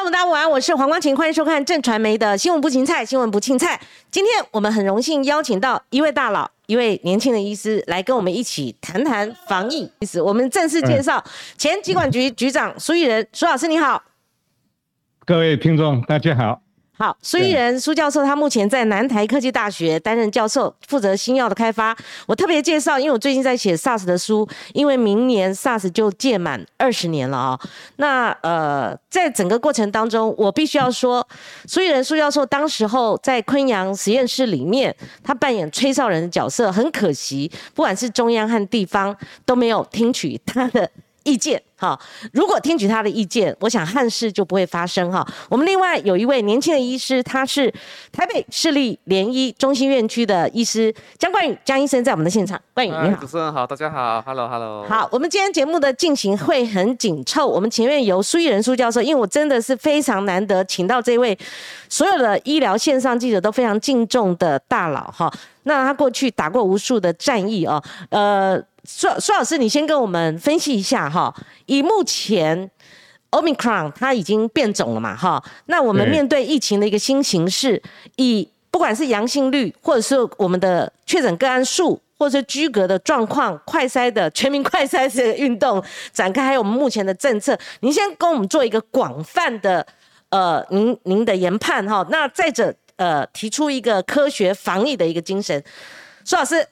朋友们，大家晚安，我是黄光琴，欢迎收看正传媒的新闻不芹菜，新闻不青菜。今天我们很荣幸邀请到一位大佬，一位年轻的医师来跟我们一起谈谈防疫。意思，我们正式介绍前疾管局局长苏益仁，苏老师你好。各位听众大家好。好，苏益仁苏教授，他目前在南台科技大学担任教授，负责新药的开发。我特别介绍，因为我最近在写 SARS 的书，因为明年 SARS 就届满二十年了啊。那呃，在整个过程当中，我必须要说，苏益仁苏教授当时候在昆阳实验室里面，他扮演吹哨人的角色，很可惜，不管是中央和地方都没有听取他的。意见哈，如果听取他的意见，我想憾事就不会发生哈。我们另外有一位年轻的医师，他是台北市立联医中心院区的医师江冠宇江医生，在我们的现场。冠宇你好，主持人好，大家好，Hello Hello。好，我们今天节目的进行会很紧凑，我们前面由苏益仁苏教授，因为我真的是非常难得请到这位所有的医疗线上记者都非常敬重的大佬哈。那他过去打过无数的战役哦，呃。苏苏老师，你先跟我们分析一下哈。以目前 Omicron 它已经变种了嘛哈？那我们面对疫情的一个新形势，以不管是阳性率，或者是我们的确诊个案数，或者是居隔的状况，快筛的全民快筛这个运动展开，还有我们目前的政策，您先跟我们做一个广泛的呃，您您的研判哈。那再者呃，提出一个科学防疫的一个精神，苏老师。